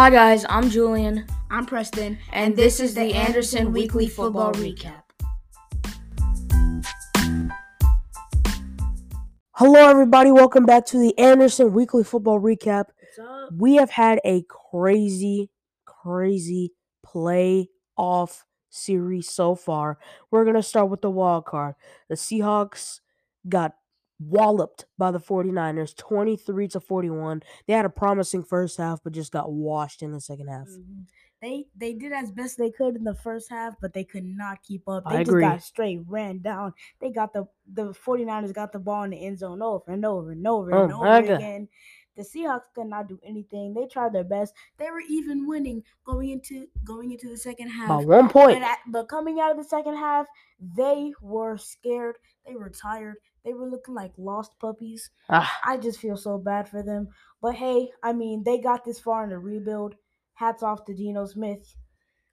Hi guys, I'm Julian, I'm Preston, and, this, is the Anderson Weekly Football Recap. Hello, everybody. Welcome back to the Anderson Weekly Football Recap. We have had a crazy, crazy playoff series so far. We're going to start with the wild card. The Seahawks got walloped by the 49ers 23 to 41. They had a promising first half but just got washed in the second half. Mhm. They they did as best they could in the first half, but they could not keep up. I They just agree. got straight ran down. They got the the 49ers got the ball in the end zone over and over and over and Oh, over again. The Seahawks could not do anything. They tried their best. They were even winning going into going into the second half. By one point. At, but coming out of the second half, they were scared. They were tired. They were looking like lost puppies. Ah, I just feel so bad for them. But hey, I mean, they got this far in the rebuild. Hats off to Geno Smith.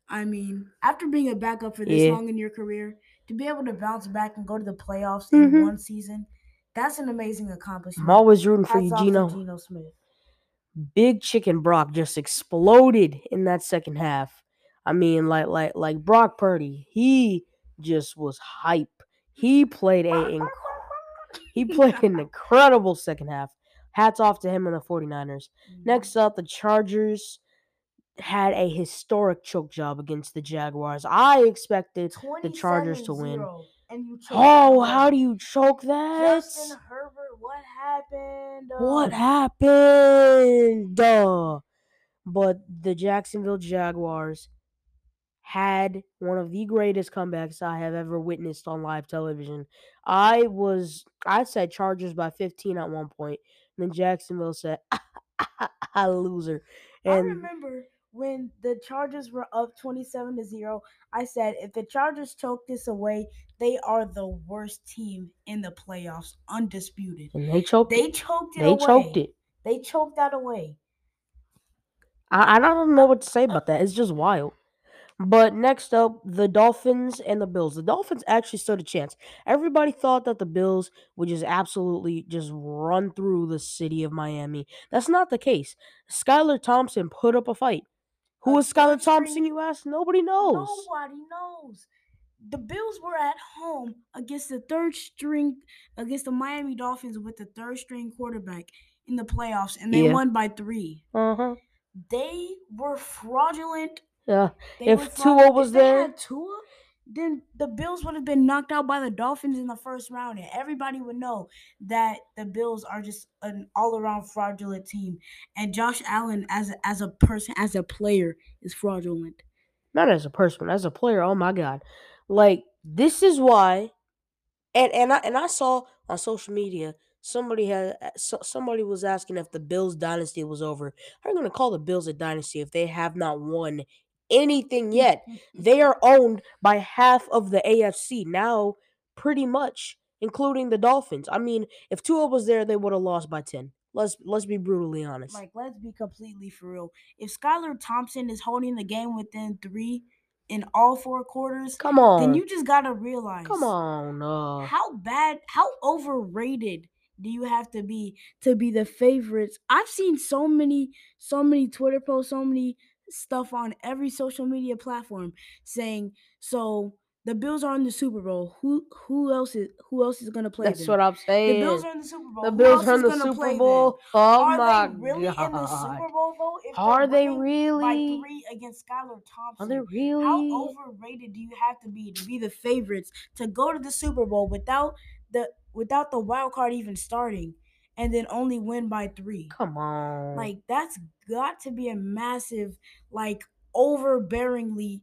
I mean, after being a backup for this Yeah. long in your career, to be able to bounce back and go to the playoffs Mhm. in one season, that's an amazing accomplishment. I'm always rooting for Hats you, off Geno. to Geno Smith. Big Chicken Brock just exploded in that second half. I mean, like like like Brock Purdy, he just was hype. He played a inc- he played an incredible second half. Hats off to him and the 49ers. Next up, the Chargers had a historic choke job against the Jaguars. I expected the Chargers to win. Oh, how do you choke that? Justin Herbert, what happened? What Uh, happened? Duh. But the Jacksonville Jaguars had one of the greatest comebacks I have ever witnessed on live television. I was I said Chargers by 15 at one point, and then Jacksonville said "I loser. I And remember when the Chargers were up 27 to 0, I said if the Chargers choke this away, they are the worst team in the playoffs, undisputed. and they choked They it. choked it They away. choked it. They choked that away. I, I don't know what to say about that. It's just wild. But next up, the Dolphins and the Bills. The Dolphins actually stood a chance. Everybody thought that the Bills would just absolutely just run through the city of Miami. That's not the case. Skylar Thompson put up a fight. Who is Skylar Thompson, you ask? Nobody knows. Nobody knows. The Bills were at home against the third string against the Miami Dolphins with the third string quarterback in the playoffs, and they Yeah. won by three. Uh-huh. They were fraudulent Yeah. They If Tua was if there- had Tua, then the Bills would have been knocked out by the Dolphins in the first round, and everybody would know that the Bills are just an all-around fraudulent team. And Josh Allen, as a, as a person, as a player, is fraudulent. Not as a person, as a player. Oh my god. Like this is why and and I and I saw on social media somebody had so, somebody was asking if the Bills dynasty was over. How are you going to call the Bills a dynasty if they have not won anything mm, yet? Mm, mm. They are owned by half of the AFC now, pretty much, including the Dolphins. I mean, if Tua was there, they would have lost by 10. Let's let's be brutally honest. Like, let's be completely for real. If Skylar Thompson is holding the game within three in all four quarters, Come on. then you just gotta realize. Come on. Uh, how bad how overrated do you have to be to be the favorites i've seen so many so many twitter posts so many stuff on every social media platform saying so the bills are in the super bowl who who else is who else is going to play that's them? what I'm saying. the bills are in the super bowl The Bills are in the Super? Bowl. Oh are my they really god. in the super bowl though if they're they winning by really? three against skylar thompson Are they really? how overrated do you have to be to be the favorites to go to the Super Bowl without the without the wild card even starting and then only win by 3? Come on. Like that's got to be a massive like overbearingly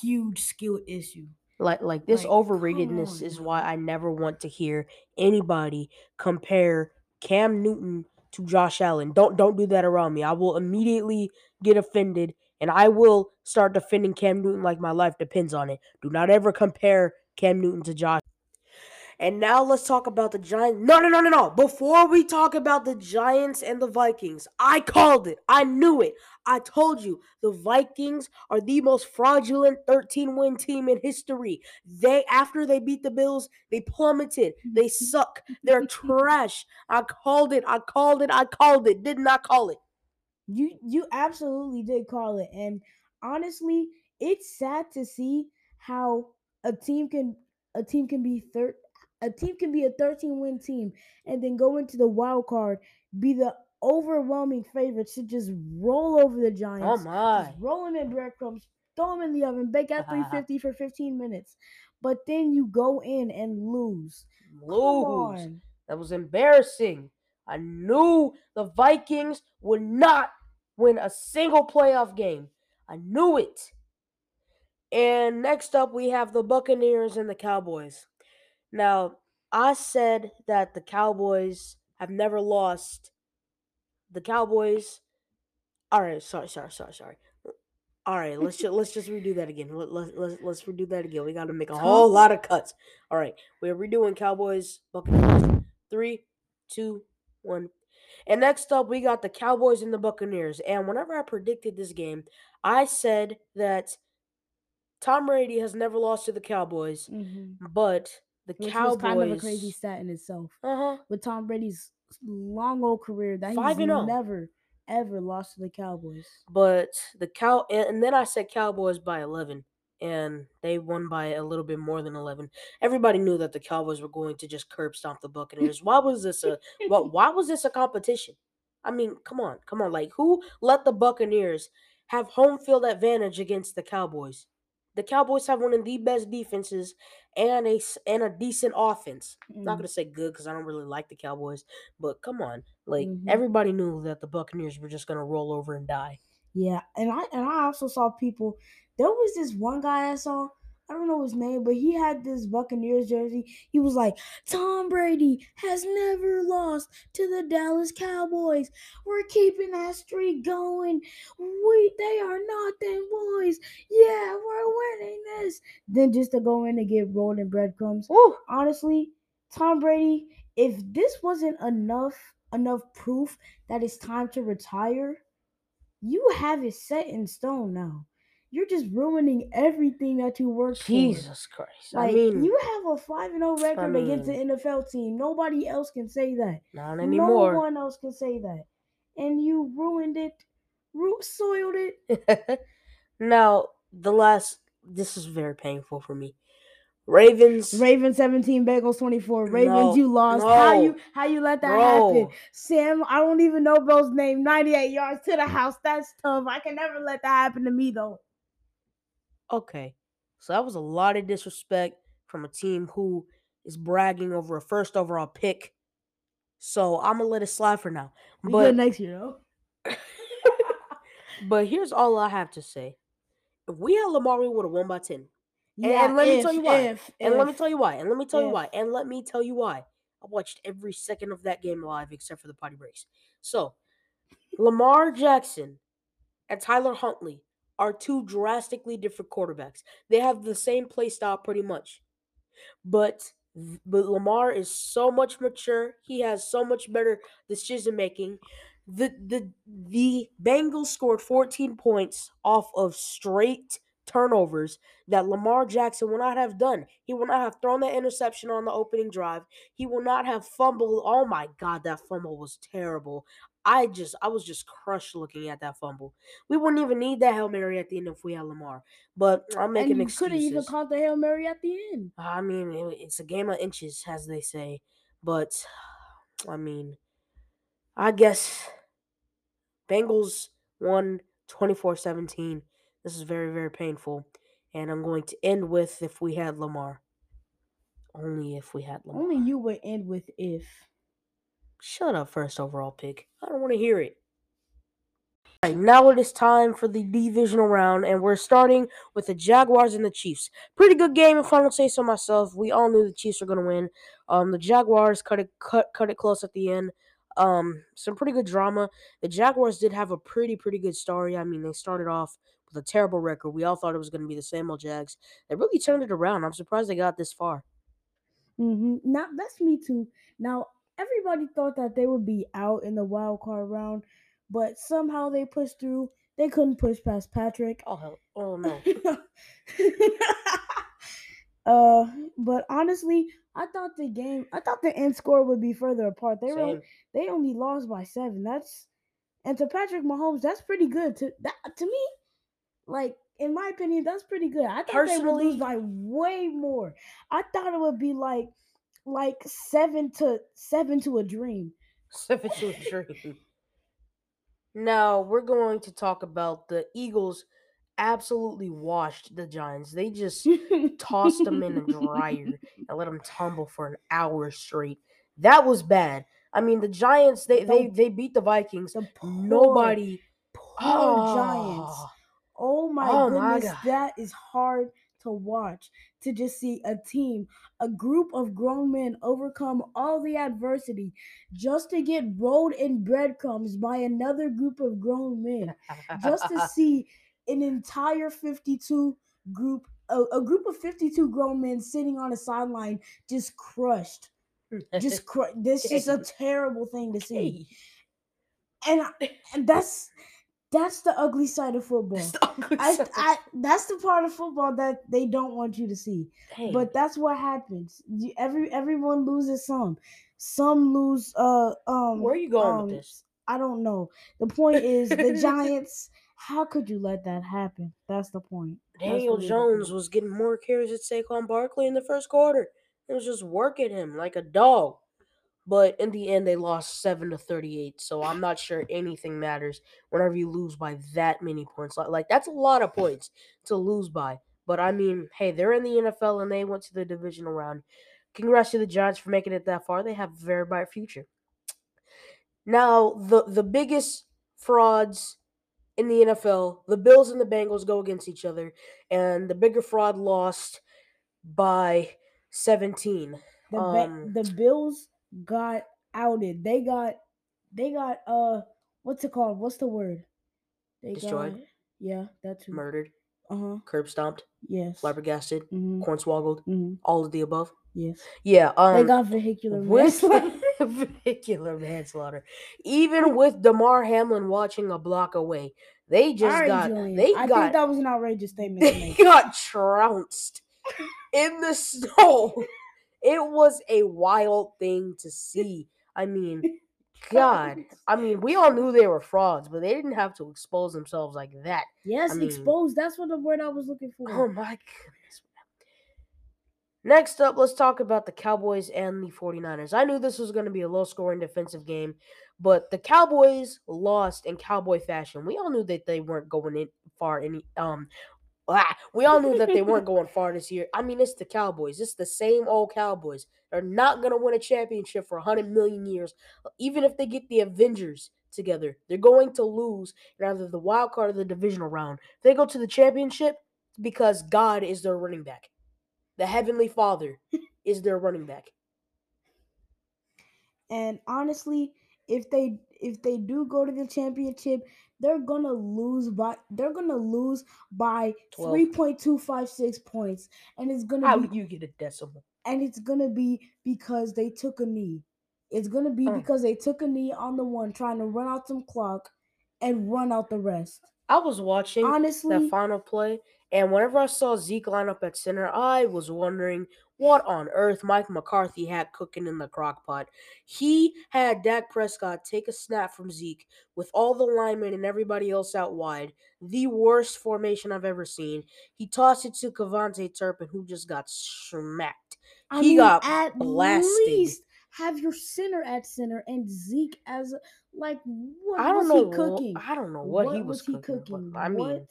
huge skill issue. like like this like, overratedness on, is why. I never want to hear anybody compare Cam Newton to Josh Allen. Don't don't do that around me. I will immediately get offended and I will start defending Cam Newton like my life depends on it. Do not ever compare Cam Newton to Josh. And now let's talk about the Giants. No, no, no, no, no. Before we talk about the Giants and the Vikings, I called it. I knew it. I told you the Vikings are the most fraudulent 13 win team in history. They after they beat the Bills, they plummeted. They suck. They're trash. I called it. I called it. I called it. Did not call it. You you absolutely did call it, and honestly, it's sad to see how a team can a team can be thir- a team can be a 13 win team and then go into the wild card, be the overwhelming favorites to just roll over the Giants. Oh Giants, my. just roll them in breadcrumbs, throw them in the oven, bake at 350 for 15 minutes, but then you go in and lose. Lose. That was embarrassing. I knew the Vikings would not win a single playoff game. I knew it. And next up, we have the Buccaneers and the Cowboys. Now, I said that the Cowboys have never lost. The Cowboys. All right, sorry, sorry, sorry, sorry. All right, let's just let's just redo that again. Let, let, let's let's redo that again. We got to make a whole lot of cuts. All right, we're redoing Cowboys Buccaneers. Three, two, one. And next up, we got the Cowboys and the Buccaneers. And whenever I predicted this game, I said that Tom Brady has never lost to the Cowboys, Mhm. but the Which Cowboys. was kind of a crazy stat in itself. Uh huh. with Tom Brady's long old career that Five he's oh. never ever lost to the Cowboys. But the cow, and, and then I said Cowboys by eleven, and they won by a little bit more than eleven. Everybody knew that the Cowboys were going to just curb stomp the Buccaneers. Why was this a? What? Why was this a competition? I mean, come on, come on. Like, who let the Buccaneers have home field advantage against the Cowboys? The Cowboys have one of the best defenses and a and a decent offense. Not Mm. gonna say good because I don't really like the Cowboys, but come on, like Mhm. everybody knew that the Buccaneers were just gonna roll over and die. Yeah, and I and I also saw people. There was this one guy I saw. I don't know his name, but he had this Buccaneers jersey. He was like, "Tom Brady has never lost to the Dallas Cowboys. We're keeping that streak going. They are not them boys. Yeah, we're winning this." Then just to go in and get rolled in breadcrumbs. Woo! honestly, Tom Brady, if this wasn't enough enough proof that it's time to retire, you have it set in stone now. You're just ruining everything that you worked for. Jesus Christ! Like I mean, you have a five and oh zero record against mean- the NFL team. Nobody else can say that. not anymore. No one else can say that. And you ruined it, ru- soiled it. now the last. This is very painful for me. Ravens. Ravens 17, Bengals 24. Ravens, No, you lost. How you how you let that happen? Sam, I don't even know bro's name. 98 yards to the house. That's tough. I can never let that happen to me though. Okay, so that was a lot of disrespect from a team who is bragging over a first overall pick. So I'm gonna let it slide for now. But next year though. But here's all I have to say. If we had Lamar, we would have won by ten. Yeah, and let me tell you why. if- And let me tell you why. And let me tell you why. And let me tell you why. I watched every second of that game live except for the potty breaks. So, Lamar Jackson and Tyler Huntley are two drastically different quarterbacks. They have the same play style pretty much. But but Lamar is so much mature. He has so much better decision making. The the the Bengals scored 14 points off of straight turnovers that Lamar Jackson will not have done. He will not have thrown that interception on the opening drive. He will not have fumbled. Oh my god, that fumble was terrible. I just I was just crushed looking at that fumble. We wouldn't even need that Hail Mary at the end if we had Lamar. But I'm making and you could have even excuses. caught the Hail Mary at the end. I mean, it's a game of inches, as they say. But I mean, I guess Bengals won 24-17. This is very, very painful. And I'm going to end with if we had Lamar. Only if we had Lamar. Only you would end with if. Shut up, first overall pick. I don't want to hear it. All right, now it is time for the divisional round, and we're starting with the Jaguars and the Chiefs. Pretty good game, if I don't say so myself. We all knew the Chiefs were going to win. Um, the Jaguars cut it cut cut it close at the end. Um, some pretty good drama. The Jaguars did have a pretty pretty good story. I mean, they started off with a terrible record. We all thought it was going to be the same old Jags. They really turned it around. I'm surprised they got this far. Mm-hmm. Now that's me too. Now everybody thought that they would be out in the wild card round, but somehow they pushed through. They couldn't push past Patrick. Oh hell, oh no. uh, but honestly, I thought the game, I thought the end score would be further apart. They were, they only lost by seven. That's And to Patrick Mahomes, that's pretty good. To that to me, like in my opinion, that's pretty good. I thought they would lose by way more. I thought it would be like like seven to seven to a dream. Seven to a dream. Now we're going to talk about the Eagles. Absolutely washed the Giants. They just tossed them in a dryer and let them tumble for an hour straight. That was bad. I mean, the Giants they they, The- they beat the Vikings. the poor, Nobody. poor Giants. Ah, Oh my Oh goodness, God. that is hard to watch. To just see a team, a group of grown men overcome all the adversity just to get rolled in breadcrumbs by another group of grown men. Just to see an entire 52 group, a, a group of 52 grown men sitting on a sideline just crushed. Just cru- this is a terrible thing to see. And, I- and that's that's the ugly side of football. it's the I, side. I that's the part of football that they don't want you to see. Hey, But that's what happens. You, every everyone loses some. Some lose uh um where are you going um, with this? I don't know. The point is the Giants how could you let that happen? That's the point. That's Daniel Jones was getting more carries at Saquon Barkley in the first quarter. It was just working him like a dog. But in the end, they lost seven to thirty-eight. So I'm not sure anything matters whenever you lose by that many points. Like, like that's a lot of points to lose by. But I mean, hey, they're in the NFL and they went to the divisional round. Congrats to the Giants for making it that far. They have a very bright future. Now, the the biggest frauds in the NFL, the Bills and the Bengals go against each other, and the bigger fraud lost by 17. The Ba- um, the Bills got outed. They got they got uh what's it called? What's the word? They Destroyed? got yeah, that's. Murdered, Uh-huh. curb stomped, Yes. flabbergasted, Mm-hmm. cornswoggled, Mm-hmm. all of the above. Yes. Yeah, um, they got vehicular with. vehicular manslaughter. Even with Damar Hamlin watching a block away, they just right, got Julian. they I got think that was an outrageous statement they got trounced in the snow. It was a wild thing to see. I mean, God. I mean, we all knew they were frauds, but they didn't have to expose themselves like that. Yes, I mean- exposed. That's what the word I was looking for. Oh my. Next up, let's talk about the Cowboys and the 49ers. I knew this was going to be a low scoring defensive game, but the Cowboys lost in cowboy fashion. We all knew that they weren't going in far any um ah, we all knew that they weren't going far this year. I mean, it's the Cowboys. It's the same old Cowboys. They're not going to win a championship for 100 million years. Even if they get the Avengers together, they're going to lose in either the wild card or the divisional round. If they go to the championship, because God is their running back. The Heavenly Father is their running back. And honestly, if they if they do go to the championship, they're gonna lose by they're gonna lose by three point two five six points, and it's gonna How be you get a decimal? and it's gonna be because they took a knee. It's gonna be Oh. because they took a knee on the one trying to run out some clock and run out the rest. I was watching Honestly, that final play, and whenever I saw Zeke line up at center, I was wondering what on earth Mike McCarthy had cooking in the crock pot. He had Dak Prescott take a snap from Zeke with all the linemen and everybody else out wide. The worst formation I've ever seen. He tossed it to KaVontae Turpin, who just got smacked. I he mean, got at blasted. least have your center at center and Zeke as a, like what I don't was know. he cooking? I don't know what, he was, he cooking. but I mean, What?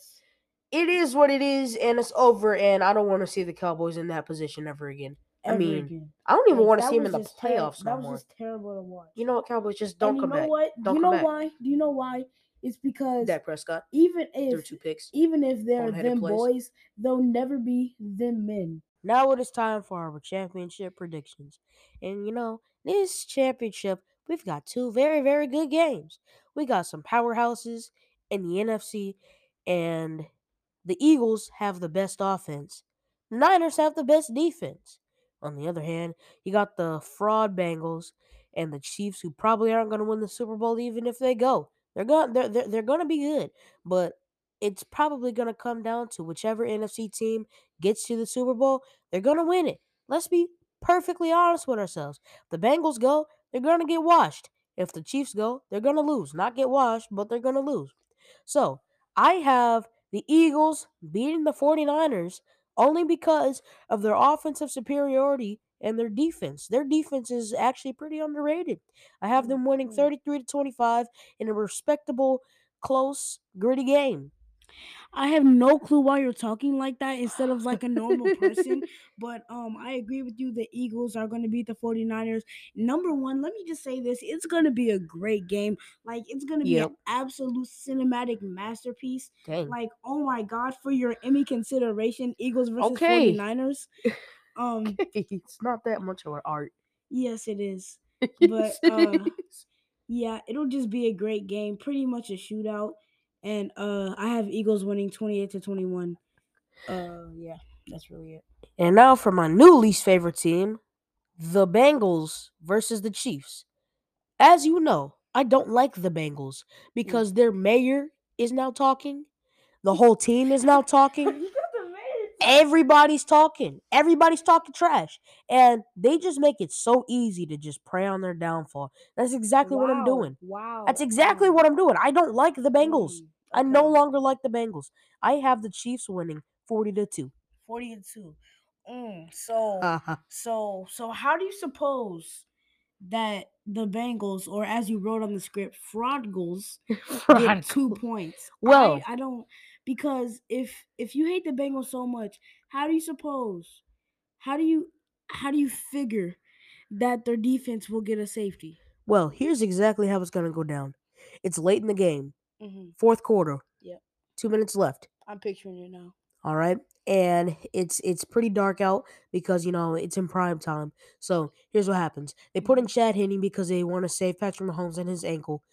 it is what it is, and it's over. And I don't want to see the Cowboys in that position ever again. I mean, again. I don't even Like, want to see him in the just ter- playoffs no That was just terrible to watch. You know what, Cowboys? Just don't and come you know back. what? Don't you know back. why? Do you know why? It's because Dak Prescott even if two picks. even if they're them plays. boys, they'll never be them men. Now it is time for our championship predictions. And you know, this championship, we've got two very, very good games. We got some powerhouses in the NFC, and the Eagles have the best offense. The Niners have the best defense. On the other hand, you got the fraud Bengals and the Chiefs, who probably aren't going to win the Super Bowl even if they go. They're going, they're, they're, they're going to be good, but it's probably going to come down to whichever NFC team gets to the Super Bowl, they're going to win it. Let's be perfectly honest with ourselves. The Bengals go, they're going to get washed. If the Chiefs go, they're going to lose. Not get washed, but they're going to lose. So I have the Eagles beating the 49ers only because of their offensive superiority and their defense. Their defense is actually pretty underrated. I have them winning mm-hmm. 33 to 25 in a respectable, close, gritty game. I have no clue why you're talking like that instead of like a normal person. But um I agree with you. The Eagles are gonna beat the 49ers. Number one, let me just say this. It's gonna be a great game. Like it's gonna be Yep. an absolute cinematic masterpiece. Dang. Like, oh my god, for your Emmy consideration, Eagles versus Okay. 49ers. Um, it's not that much of an art. yes, it is. But, uh. Yeah, it'll just be a great game, pretty much a shootout. And uh I have Eagles winning 28 to 21. Uh yeah, that's really it. And now for my new least favorite team, the Bengals versus the Chiefs. As you know, I don't like the Bengals because their mayor is now talking. The whole team is now talking. Everybody's talking. Everybody's talking trash. And they just make it so easy to just prey on their downfall. That's exactly what I'm doing. Wow. That's exactly um, what I'm doing. I don't like the Bengals. mm, I no longer like the Bengals. I have the Chiefs winning 40 to 2. 40 and 2. Mm, so Uh-huh. so so how do you suppose that the Bengals or as you wrote on the script, fraud goals get two points. Well- I, I don't because if if you hate the Bengals so much, how do you suppose? How do you how do you figure that their defense will get a safety? Well, here's exactly how it's going to go down. It's late in the game, Mm-hmm. fourth quarter. Yeah. Two minutes left. I'm picturing it now. All right. And it's it's pretty dark out because you know it's in prime time. So here's what happens. They put in Chad Henne because they want to save Patrick Mahomes and his ankle.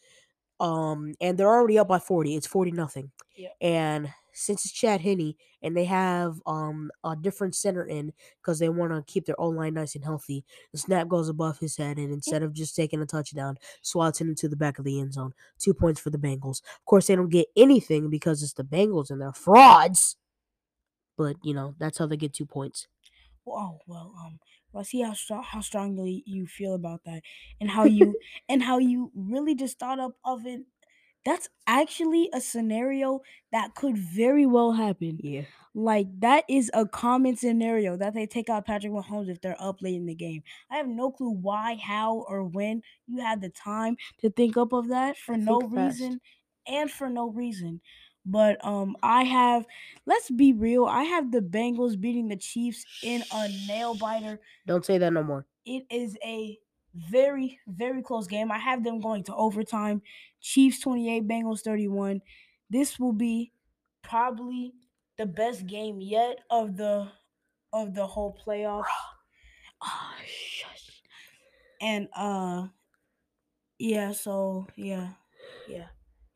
Um, and they're already up by 40. It's 40 nothing. Yep. And since it's Chad Henne and they have um a different center in because they want to keep their O line nice and healthy, the snap goes above his head, and instead of just taking a touchdown, swats it into the back of the end zone. Two points for the Bengals. Of course, they don't get anything because it's the Bengals and they're frauds. But you know that's how they get two points. Oh well, um, well, see how strong how strongly you feel about that, and how you and how you really just thought up of it. That's actually a scenario that could very well happen. Yeah. Like that is a common scenario that they take out Patrick Mahomes if they're up late in the game. I have no clue why, how, or when you had the time to think up of that for no fast. reason and for no reason. But um I have let's be real, I have the Bengals beating the Chiefs in a nail biter. Don't say that no more. It is a very, very close game. I have them going to overtime. Chiefs 28, Bengals 31. This will be probably the best game yet of the of the whole playoffs. Ah, shush. And uh yeah, so yeah. Yeah.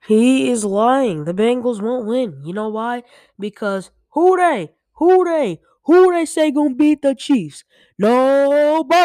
He is lying. The Bengals won't win. You know why? Because who they? Who they? Who they say gonna beat the Chiefs? Nobody.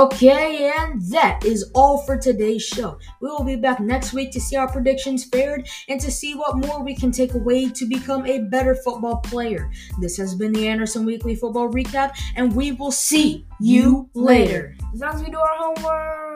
Okay, and that is all for today's show. We will be back next week to see our predictions fared and to see what more we can take away to become a better football player. This has been the Anderson Weekly Football Recap, and we will see you later. As long as we do our homework.